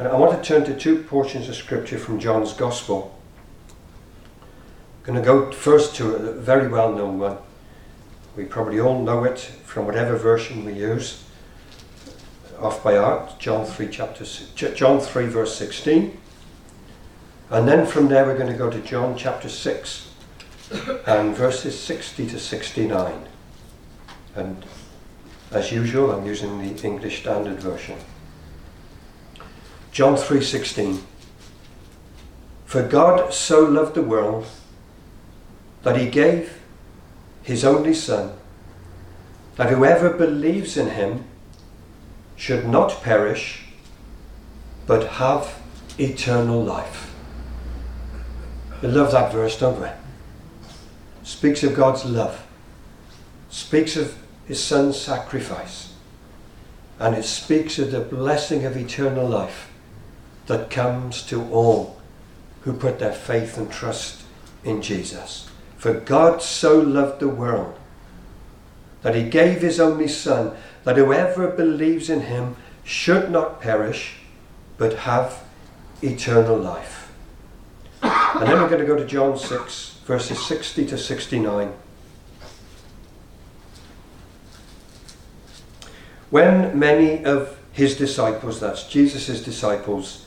And I want to turn to two portions of scripture from John's Gospel. I'm going to go first to a very well known one. We probably all know it from whatever version we use, off by heart. John three chapter John three verse sixteen, and then from there we're going to go to John chapter six and verses sixty to sixty nine. And as usual, I'm using the English Standard Version. John 3:16 For God so loved the world that he gave his only son that whoever believes in him should not perish but have eternal life. We love that verse, don't we? Speaks of God's love. Speaks of his son's sacrifice. And it speaks of the blessing of eternal life that comes to all who put their faith and trust in Jesus. For God so loved the world that he gave his only Son, that whoever believes in him should not perish, but have eternal life. And then we're going to go to John 6, verses 60 to 69. When many of his disciples, that's Jesus' disciples,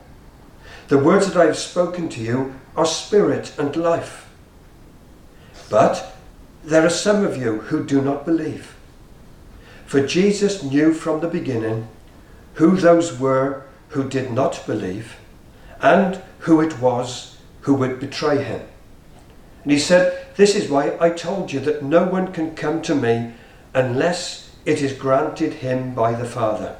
The words that I have spoken to you are spirit and life. But there are some of you who do not believe. For Jesus knew from the beginning who those were who did not believe and who it was who would betray him. And he said, This is why I told you that no one can come to me unless it is granted him by the Father.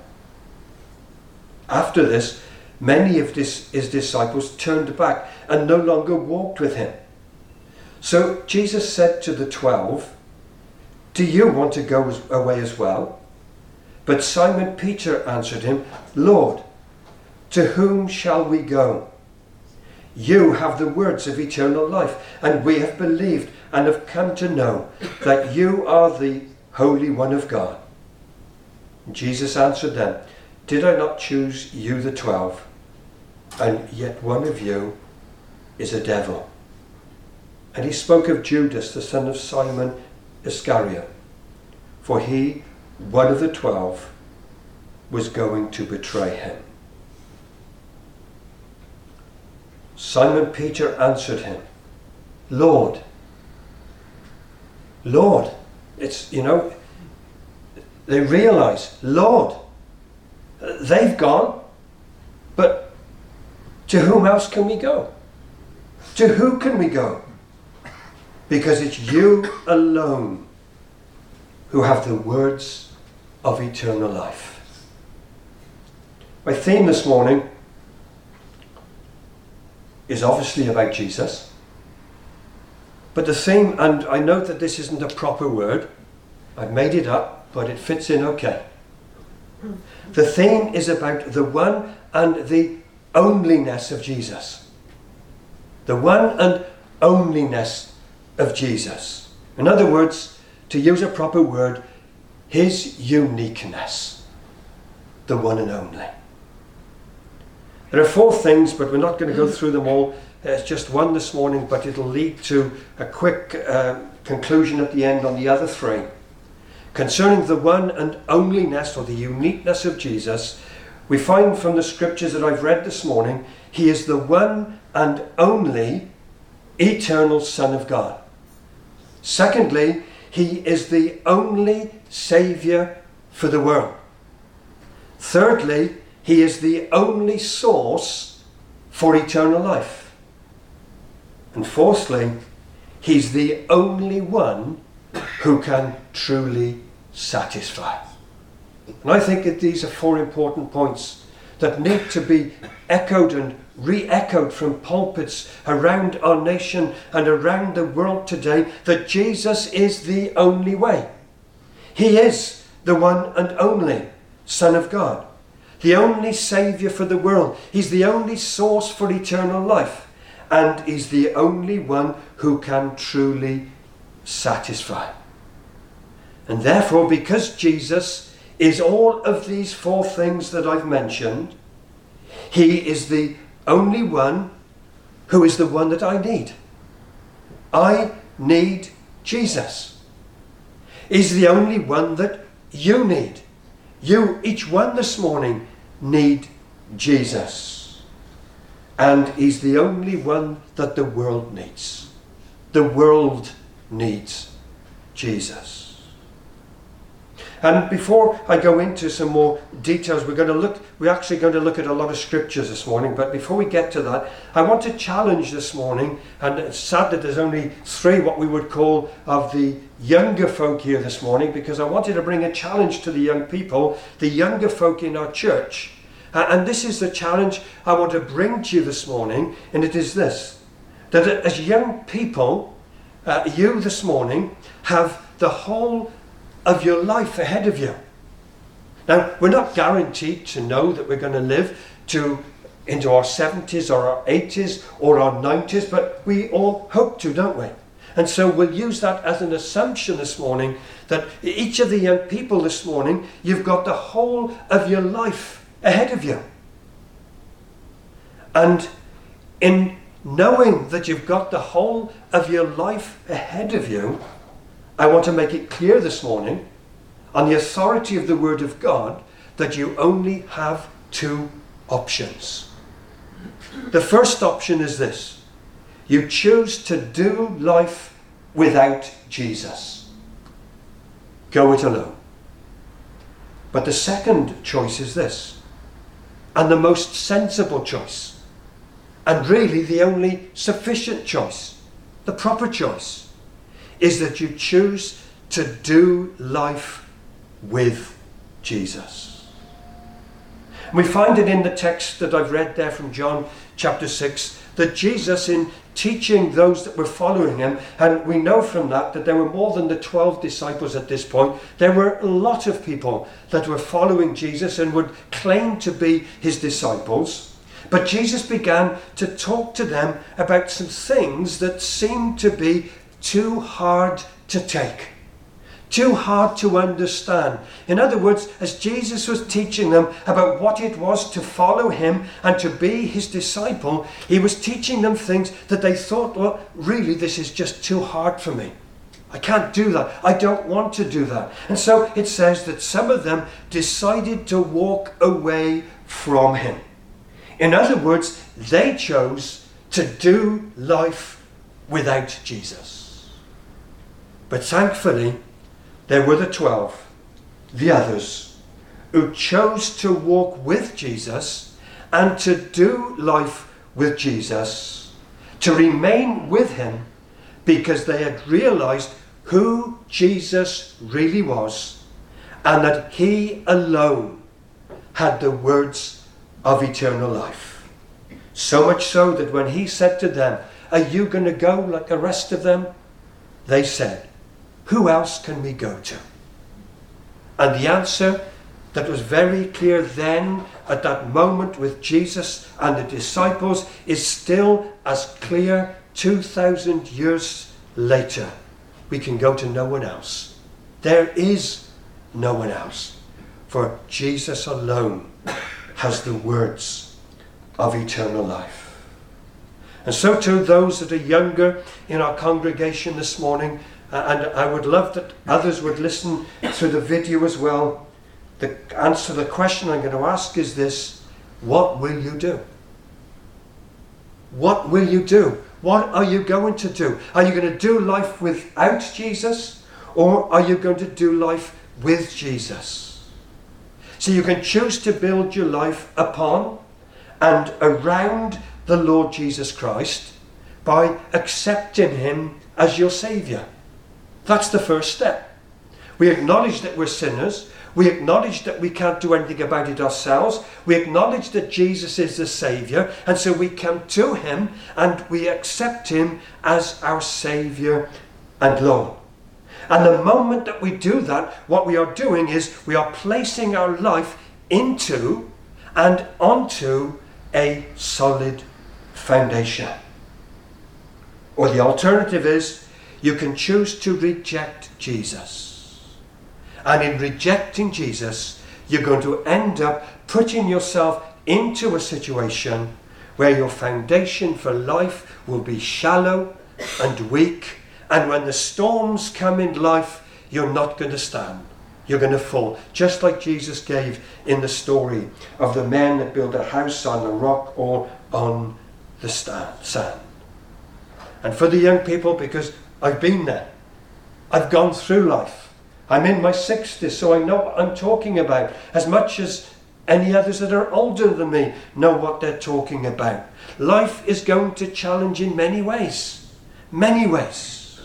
After this, many of his disciples turned back and no longer walked with him. So Jesus said to the twelve, Do you want to go away as well? But Simon Peter answered him, Lord, to whom shall we go? You have the words of eternal life, and we have believed and have come to know that you are the Holy One of God. Jesus answered them, Did I not choose you, the twelve? And yet one of you is a devil. And he spoke of Judas, the son of Simon Iscariot, for he, one of the twelve, was going to betray him. Simon Peter answered him, Lord, Lord, it's, you know, they realize, Lord, they've gone, but to whom else can we go? To who can we go? Because it's you alone who have the words of eternal life. My theme this morning is obviously about Jesus. But the theme, and I know that this isn't a proper word, I've made it up, but it fits in okay. The theme is about the one and the onlyness of Jesus. The one and onlyness of Jesus. In other words, to use a proper word, his uniqueness. The one and only. There are four things, but we're not going to go through them all. There's just one this morning, but it'll lead to a quick uh, conclusion at the end on the other three. Concerning the one and onlyness or the uniqueness of Jesus, we find from the scriptures that I've read this morning, he is the one and only eternal Son of God. Secondly, he is the only Saviour for the world. Thirdly, he is the only source for eternal life. And fourthly, he's the only one who can truly satisfy. And I think that these are four important points that need to be echoed and re echoed from pulpits around our nation and around the world today that Jesus is the only way. He is the one and only Son of God, the only Saviour for the world. He's the only source for eternal life, and He's the only one who can truly satisfy. And therefore, because Jesus is all of these four things that I've mentioned, He is the only one who is the one that I need. I need Jesus. He's the only one that you need. You, each one this morning, need Jesus. And He's the only one that the world needs. The world needs Jesus. And before I go into some more details, we're going to look, we're actually going to look at a lot of scriptures this morning. But before we get to that, I want to challenge this morning, and it's sad that there's only three what we would call of the younger folk here this morning, because I wanted to bring a challenge to the young people, the younger folk in our church. And this is the challenge I want to bring to you this morning, and it is this that as young people, uh, you this morning have the whole of your life ahead of you. Now, we're not guaranteed to know that we're going to live to into our 70s or our 80s or our 90s, but we all hope to, don't we? And so we'll use that as an assumption this morning that each of the young people this morning, you've got the whole of your life ahead of you. And in knowing that you've got the whole of your life ahead of you, I want to make it clear this morning, on the authority of the Word of God, that you only have two options. The first option is this you choose to do life without Jesus, go it alone. But the second choice is this, and the most sensible choice, and really the only sufficient choice, the proper choice is that you choose to do life with Jesus. We find it in the text that I've read there from John chapter 6 that Jesus, in teaching those that were following him, and we know from that that there were more than the 12 disciples at this point, there were a lot of people that were following Jesus and would claim to be his disciples. But Jesus began to talk to them about some things that seemed to be too hard to take, too hard to understand. In other words, as Jesus was teaching them about what it was to follow him and to be his disciple, he was teaching them things that they thought, well, really, this is just too hard for me. I can't do that. I don't want to do that. And so it says that some of them decided to walk away from him. In other words, they chose to do life without Jesus. But thankfully, there were the twelve, the others, who chose to walk with Jesus and to do life with Jesus, to remain with him because they had realized who Jesus really was and that he alone had the words of eternal life. So much so that when he said to them, Are you going to go like the rest of them? They said, who else can we go to? And the answer that was very clear then at that moment with Jesus and the disciples is still as clear 2,000 years later. We can go to no one else. There is no one else. For Jesus alone has the words of eternal life. And so, to those that are younger in our congregation this morning, Uh, and I would love that others would listen to the video as well. The answer to the question I'm going to ask is this What will you do? What will you do? What are you going to do? Are you going to do life without Jesus or are you going to do life with Jesus? So you can choose to build your life upon and around the Lord Jesus Christ by accepting Him as your Saviour. That's the first step. We acknowledge that we're sinners. We acknowledge that we can't do anything about it ourselves. We acknowledge that Jesus is the Saviour, and so we come to Him and we accept Him as our Saviour and Lord. And the moment that we do that, what we are doing is we are placing our life into and onto a solid foundation. Or the alternative is you can choose to reject Jesus. And in rejecting Jesus, you're going to end up putting yourself into a situation where your foundation for life will be shallow and weak. And when the storms come in life, you're not going to stand. You're going to fall. Just like Jesus gave in the story of the men that built a house on a rock or on the sand. And for the young people, because I've been there, I've gone through life. I'm in my 60s, so I know what I'm talking about as much as any others that are older than me know what they're talking about. Life is going to challenge in many ways. Many ways.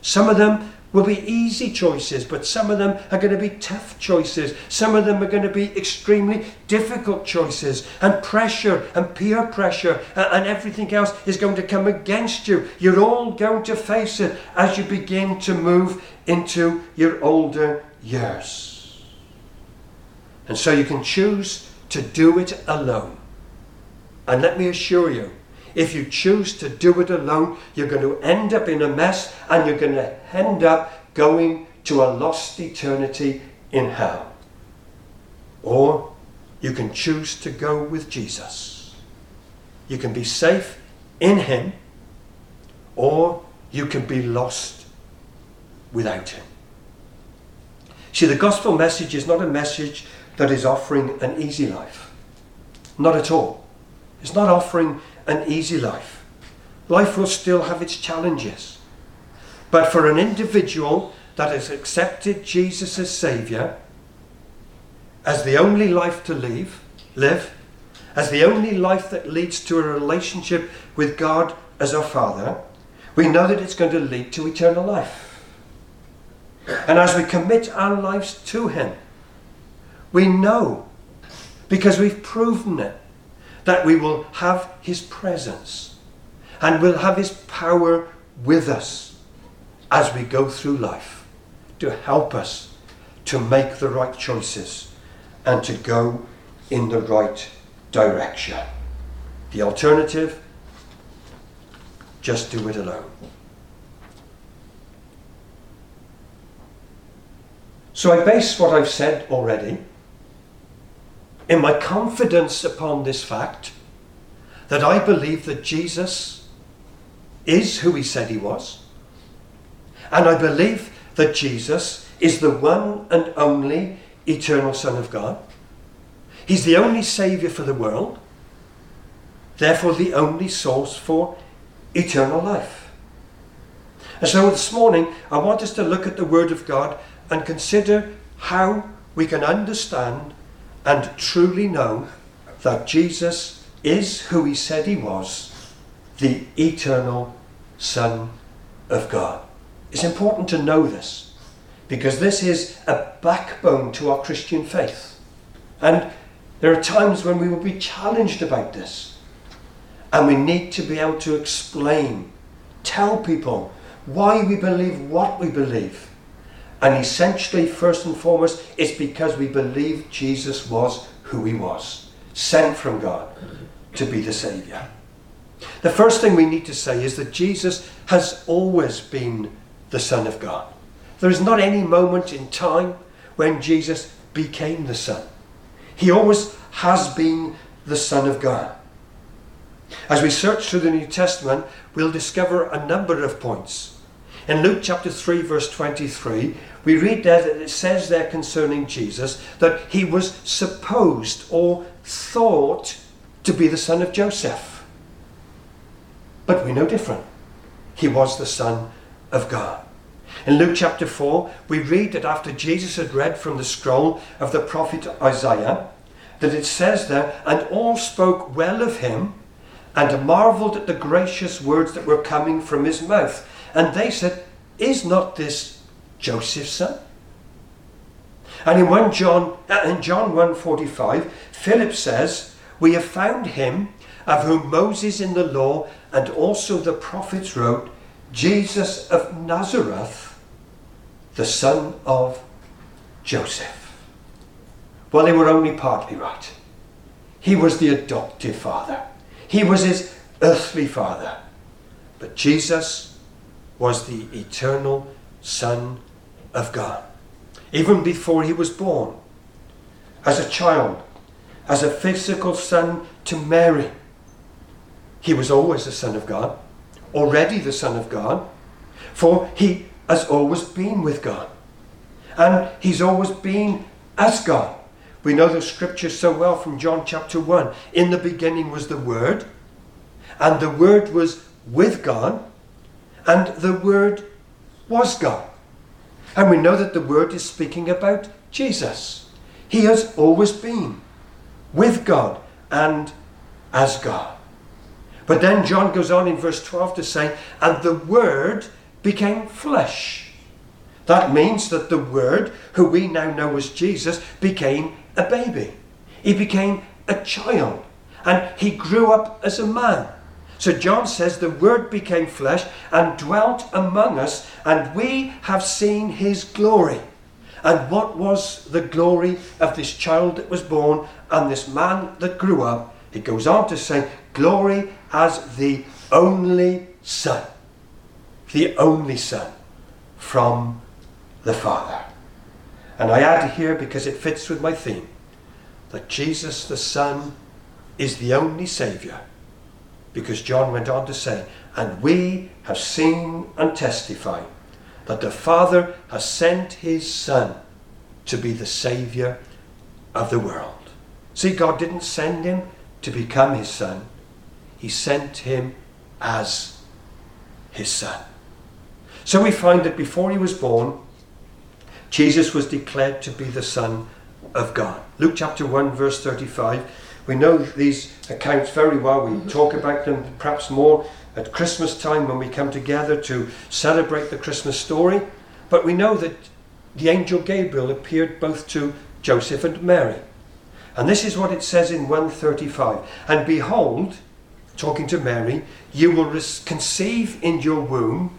Some of them will be easy choices, but some of them are going to be tough choices. Some of them are going to be extremely difficult choices, and pressure and peer pressure and everything else is going to come against you. You're all going to face it as you begin to move into your older years. And so you can choose to do it alone. And let me assure you, if you choose to do it alone, you're going to end up in a mess and you're going to end up going to a lost eternity in hell. Or you can choose to go with Jesus. You can be safe in Him, or you can be lost without Him. See, the gospel message is not a message that is offering an easy life. Not at all. It's not offering an easy life. Life will still have its challenges. But for an individual that has accepted Jesus as Saviour, as the only life to live, live, as the only life that leads to a relationship with God as our Father, we know that it's going to lead to eternal life. And as we commit our lives to Him, we know, because we've proven it, that we will have His presence and will have His power with us as we go through life to help us to make the right choices and to go in the right direction. The alternative, just do it alone. So I base what I've said already in my confidence upon this fact that I believe that Jesus is who he said he was. And I believe that Jesus is the one and only eternal Son of God. He's the only Saviour for the world, therefore, the only source for eternal life. And so this morning, I want us to look at the Word of God and consider how we can understand and truly know that Jesus is who he said he was, the eternal Son of God. It's important to know this because this is a backbone to our Christian faith. And there are times when we will be challenged about this. And we need to be able to explain, tell people why we believe what we believe and essentially, first and foremost, it's because we believe Jesus was who he was, sent from God to be the Saviour. The first thing we need to say is that Jesus has always been the Son of God. There is not any moment in time when Jesus became the Son. He always has been the Son of God. As we search through the New Testament, we'll discover a number of points in Luke chapter 3, verse 23, we read there that it says there concerning Jesus that he was supposed or thought to be the son of Joseph. But we know different. He was the son of God. In Luke chapter 4, we read that after Jesus had read from the scroll of the prophet Isaiah, that it says there, and all spoke well of him and marveled at the gracious words that were coming from his mouth. And they said, Is not this Joseph's son? And in 1 John, in John 1.45, Philip says, We have found him of whom Moses in the law and also the prophets wrote, Jesus of Nazareth, the son of Joseph. Well, they were only partly right. He was the adoptive father. He was his earthly father. But Jesus was the eternal Son of God. Even before he was born, as a child, as a physical son to Mary, he was always the Son of God, already the Son of God, for he has always been with God. And he's always been as God. We know the scripture so well from John chapter 1. In the beginning was the Word, and the Word was with God, and the Word was God. And we know that the Word is speaking about Jesus. He has always been with God and as God. But then John goes on in verse 12 to say, and the Word became flesh. That means that the Word, who we now know as Jesus, became a baby. He became a child. And he grew up as a man. So John says, The Word became flesh and dwelt among us, and we have seen his glory. And what was the glory of this child that was born and this man that grew up? He goes on to say, Glory as the only Son, the only Son from the Father. And I add here, because it fits with my theme, that Jesus the Son is the only Saviour. Because John went on to say, And we have seen and testified that the Father has sent his Son to be the Saviour of the world. See, God didn't send him to become his Son, he sent him as his son. So we find that before he was born, Jesus was declared to be the Son of God. Luke chapter 1, verse 35. We know these accounts very well. We mm-hmm. talk about them perhaps more at Christmas time when we come together to celebrate the Christmas story. But we know that the angel Gabriel appeared both to Joseph and Mary. And this is what it says in 135. And behold, talking to Mary, you will conceive in your womb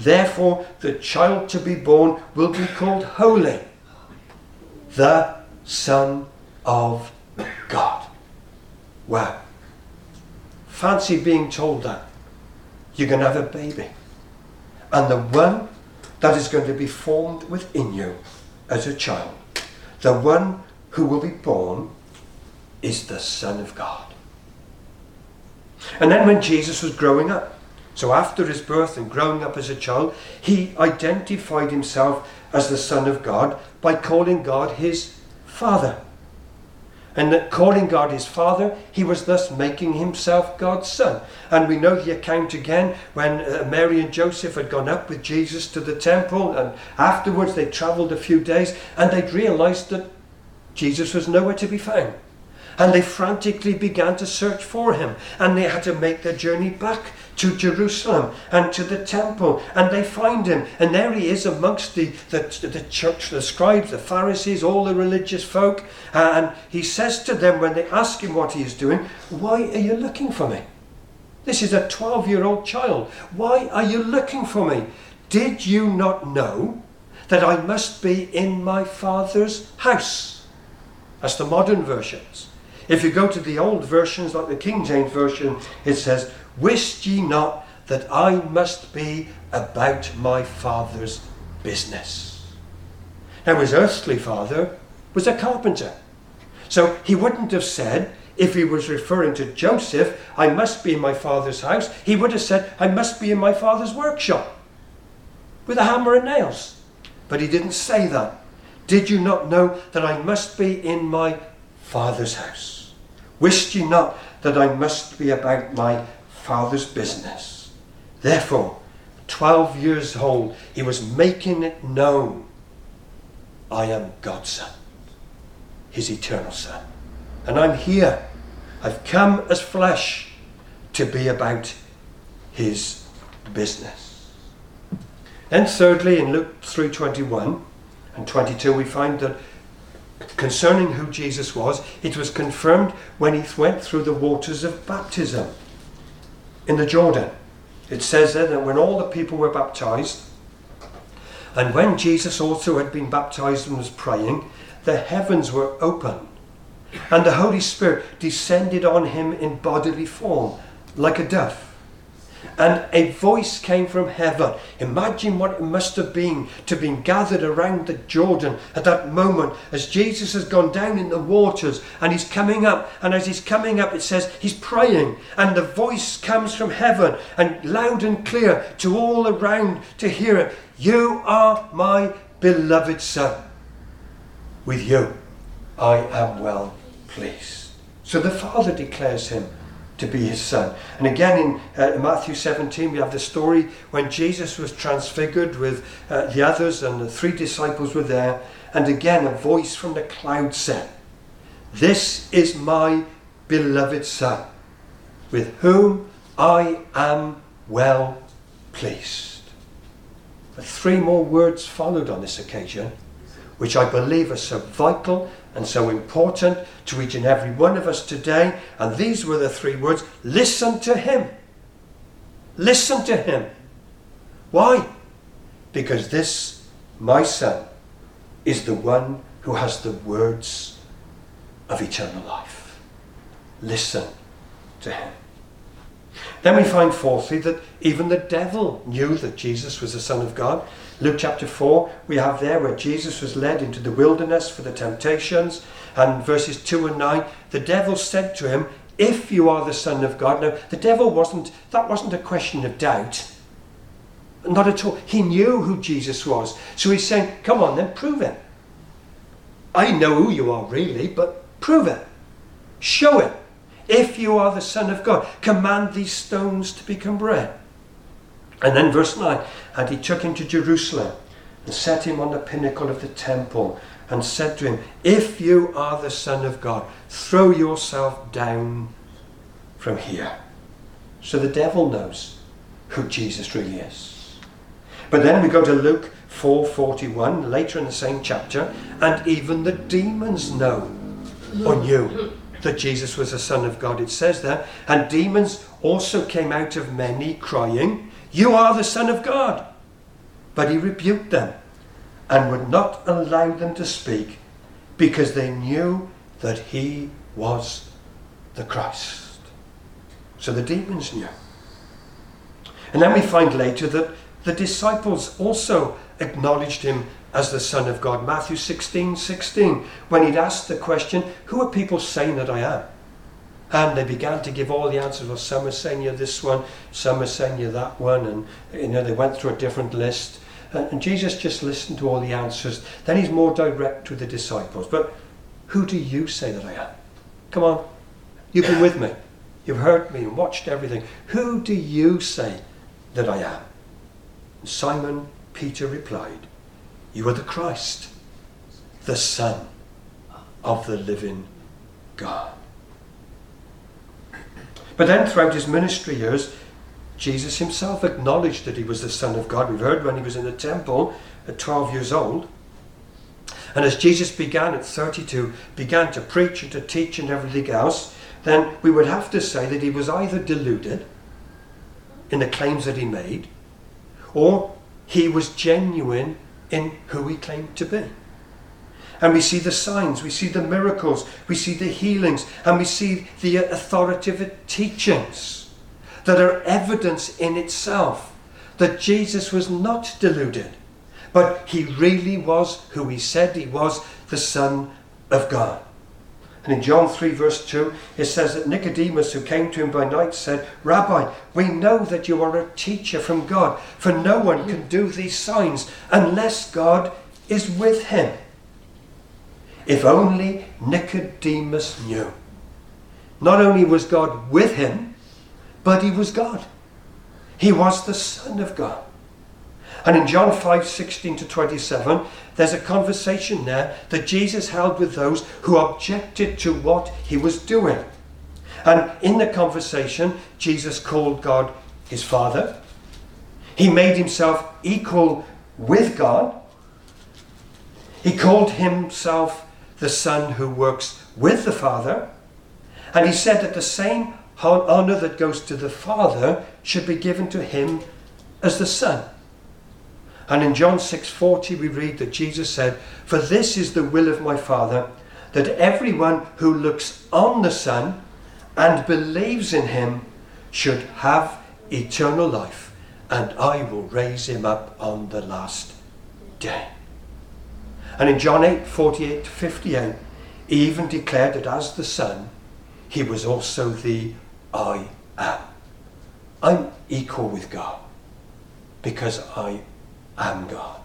Therefore, the child to be born will be called Holy, the Son of God. Wow. Fancy being told that. You're going to have a baby. And the one that is going to be formed within you as a child, the one who will be born is the Son of God. And then when Jesus was growing up, so after his birth and growing up as a child, he identified himself as the Son of God by calling God his Father. And that calling God his Father, he was thus making himself God's Son. And we know the account again when uh, Mary and Joseph had gone up with Jesus to the temple, and afterwards they travelled a few days and they'd realised that Jesus was nowhere to be found. And they frantically began to search for him. And they had to make their journey back to Jerusalem and to the temple. And they find him. And there he is amongst the, the, the church, the scribes, the Pharisees, all the religious folk. Uh, and he says to them when they ask him what he is doing, Why are you looking for me? This is a 12 year old child. Why are you looking for me? Did you not know that I must be in my Father's house? That's the modern versions. If you go to the old versions, like the King James Version, it says, Wist ye not that I must be about my father's business? Now, his earthly father was a carpenter. So he wouldn't have said, if he was referring to Joseph, I must be in my father's house, he would have said, I must be in my father's workshop with a hammer and nails. But he didn't say that. Did you not know that I must be in my Father's house? Wist ye not that I must be about my Father's business? Therefore, 12 years old, he was making it known I am God's Son, his eternal Son. And I'm here. I've come as flesh to be about his business. Then thirdly, in Luke 3:21 and 22, we find that concerning who Jesus was, it was confirmed when he went through the waters of baptism in the Jordan. It says there that when all the people were baptized, and when Jesus also had been baptized and was praying, the heavens were open, and the Holy Spirit descended on him in bodily form, like a dove and a voice came from heaven. Imagine what it must have been to be gathered around the Jordan at that moment as Jesus has gone down in the waters and he's coming up. And as he's coming up, it says he's praying, and the voice comes from heaven and loud and clear to all around to hear it. You are my beloved Son. With you I am well pleased. So the Father declares him to be his son. And again in uh, Matthew 17, we have the story when Jesus was transfigured with uh, the others and the three disciples were there. And again, a voice from the cloud said, This is my beloved son, with whom I am well pleased. But three more words followed on this occasion, which I believe are so vital and so important to each and every one of us today. And these were the three words listen to Him. Listen to Him. Why? Because this, my Son, is the one who has the words of eternal life. Listen to Him. Then we find, fourthly, that even the devil knew that Jesus was the Son of God. Luke chapter 4, we have there where Jesus was led into the wilderness for the temptations. And verses 2 and 9, the devil said to him, If you are the Son of God. Now, the devil wasn't, that wasn't a question of doubt. Not at all. He knew who Jesus was. So he's saying, Come on then, prove it. I know who you are really, but prove it. Show it. If you are the Son of God, command these stones to become bread. And then verse 9, and he took him to Jerusalem and set him on the pinnacle of the temple and said to him, If you are the Son of God, throw yourself down from here. So the devil knows who Jesus really is. But then we go to Luke 4:41 later in the same chapter, and even the demons know or knew that Jesus was the Son of God. It says there, and demons also came out of many, crying, you are the Son of God. But he rebuked them and would not allow them to speak because they knew that he was the Christ. So the demons knew. And then we find later that the disciples also acknowledged him as the Son of God. Matthew 16 16, when he'd asked the question, Who are people saying that I am? And they began to give all the answers. Well, some are saying you this one, some are saying you that one, and you know they went through a different list. And, and Jesus just listened to all the answers. Then he's more direct with the disciples. But who do you say that I am? Come on, you've been with me. You've heard me and watched everything. Who do you say that I am? And Simon Peter replied, You are the Christ, the Son of the living God. But then throughout his ministry years, Jesus himself acknowledged that he was the Son of God. We've heard when he was in the temple at 12 years old. And as Jesus began at 32, began to preach and to teach and everything else, then we would have to say that he was either deluded in the claims that he made, or he was genuine in who he claimed to be. And we see the signs, we see the miracles, we see the healings, and we see the authoritative teachings that are evidence in itself that Jesus was not deluded, but he really was who he said he was the Son of God. And in John 3, verse 2, it says that Nicodemus, who came to him by night, said, Rabbi, we know that you are a teacher from God, for no one can do these signs unless God is with him. If only Nicodemus knew. Not only was God with him, but he was God. He was the Son of God. And in John 5 16 to 27, there's a conversation there that Jesus held with those who objected to what he was doing. And in the conversation, Jesus called God his Father. He made himself equal with God. He called himself the Son who works with the Father. And he said that the same honor that goes to the Father should be given to him as the Son. And in John 6:40 we read that Jesus said, "For this is the will of my Father, that everyone who looks on the Son and believes in him should have eternal life, and I will raise him up on the last day." And in John 8:48 to 58, he even declared that as the Son, he was also the I am. I'm equal with God because I am God.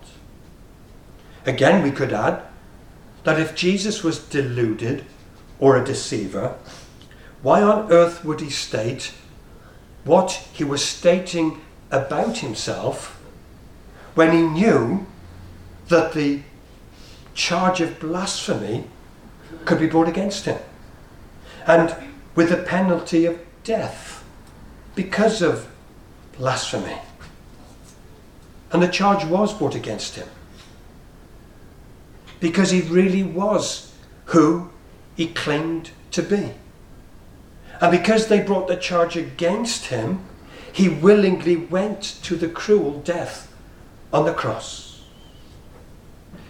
Again, we could add that if Jesus was deluded or a deceiver, why on earth would he state what he was stating about himself when he knew that the charge of blasphemy could be brought against him? And with the penalty of death because of blasphemy. And the charge was brought against him because he really was who he claimed to be. And because they brought the charge against him, he willingly went to the cruel death on the cross.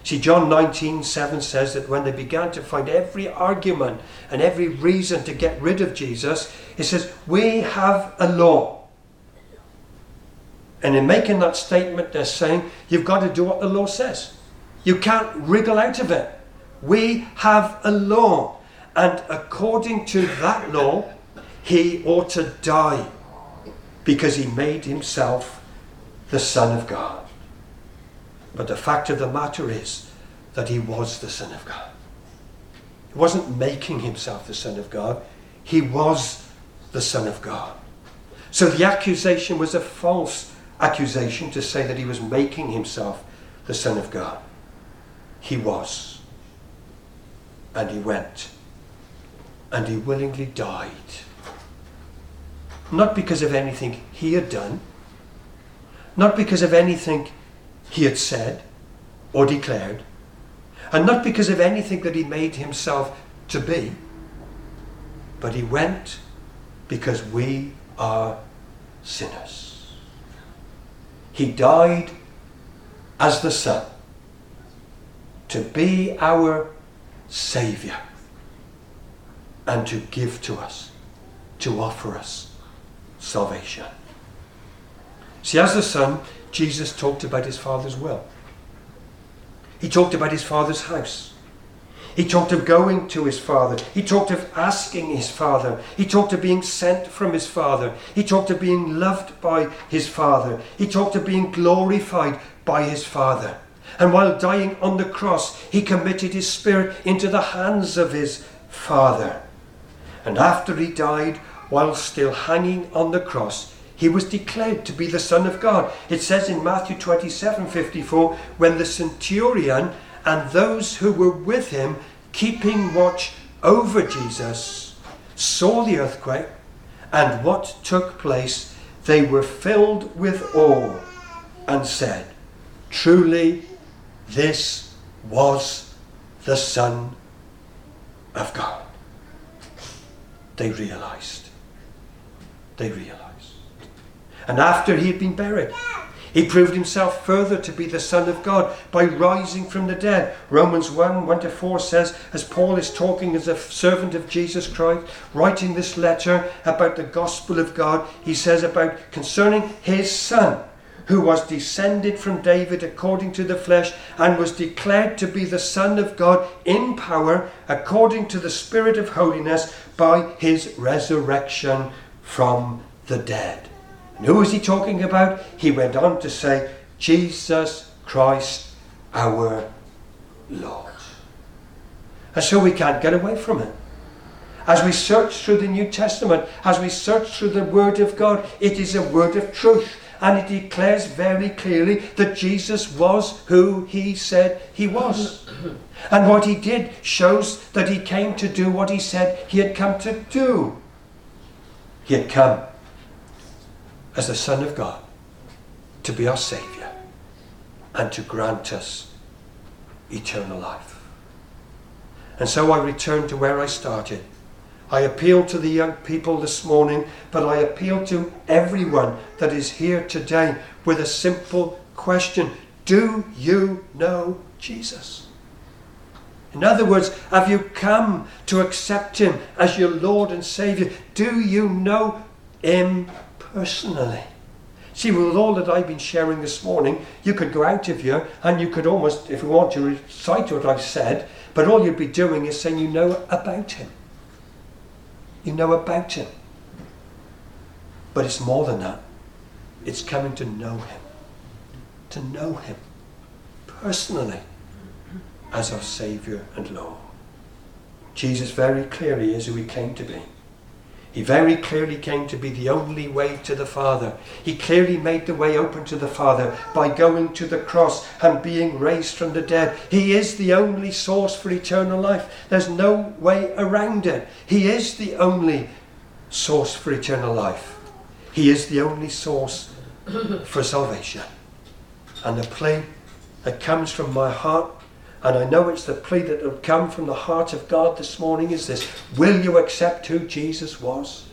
See, John 19 7 says that when they began to find every argument and every reason to get rid of Jesus, it says, We have a law. And in making that statement, they're saying, You've got to do what the law says. You can't wriggle out of it. We have a law. And according to that law, he ought to die because he made himself the Son of God. But the fact of the matter is that he was the Son of God. He wasn't making himself the Son of God, he was the Son of God. So the accusation was a false accusation to say that he was making himself the Son of God. He was. And he went. And he willingly died. Not because of anything he had done, not because of anything he had said or declared, and not because of anything that he made himself to be, but he went because we are sinners. He died as the Son to be our Saviour and to give to us, to offer us salvation. See, as the Son, Jesus talked about his Father's will. He talked about his Father's house. He talked of going to his Father. He talked of asking his Father. He talked of being sent from his Father. He talked of being loved by his Father. He talked of being glorified by his Father. And while dying on the cross, he committed his spirit into the hands of his Father. And after he died, while still hanging on the cross, he was declared to be the Son of God. It says in Matthew 27 54, when the centurion and those who were with him, keeping watch over Jesus, saw the earthquake and what took place, they were filled with awe and said, Truly, this was the Son of God. They realized. They realized. And after he had been buried, he proved himself further to be the Son of God by rising from the dead. Romans 1 1 to 4 says, as Paul is talking as a servant of Jesus Christ, writing this letter about the gospel of God, he says about concerning his Son, who was descended from David according to the flesh, and was declared to be the Son of God in power according to the Spirit of holiness by his resurrection from the dead. And who was he talking about? He went on to say, Jesus Christ our Lord. And so we can't get away from it. As we search through the New Testament, as we search through the Word of God, it is a word of truth. And it declares very clearly that Jesus was who he said he was. And what he did shows that he came to do what he said he had come to do. He had come as the Son of God to be our Saviour and to grant us eternal life. And so I return to where I started. I appeal to the young people this morning, but I appeal to everyone that is here today with a simple question Do you know Jesus? In other words, have you come to accept Him as your Lord and Saviour? Do you know Him personally? See, with all that I've been sharing this morning, you could go out of here and you could almost, if you want to recite what I've said, but all you'd be doing is saying you know about Him. You know about Him. But it's more than that. It's coming to know Him. To know Him personally as our Saviour and Lord. Jesus very clearly is who He came to be. He very clearly came to be the only way to the Father. He clearly made the way open to the Father by going to the cross and being raised from the dead. He is the only source for eternal life. There's no way around it. He is the only source for eternal life. He is the only source for salvation. And the plea that comes from my heart and I know it's the plea that will come from the heart of God this morning is this Will you accept who Jesus was?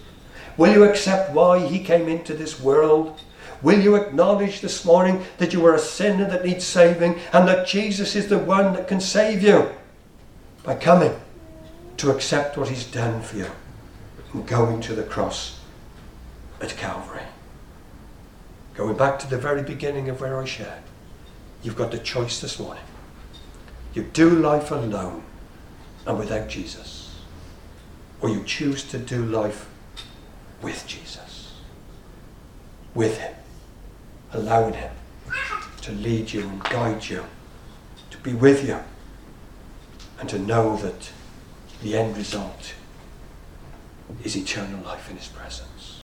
Will you accept why he came into this world? Will you acknowledge this morning that you are a sinner that needs saving and that Jesus is the one that can save you by coming to accept what he's done for you and going to the cross at Calvary? Going back to the very beginning of where I shared, you've got the choice this morning. You do life alone and without Jesus. Or you choose to do life with Jesus. With Him. Allowing Him to lead you and guide you. To be with you. And to know that the end result is eternal life in His presence.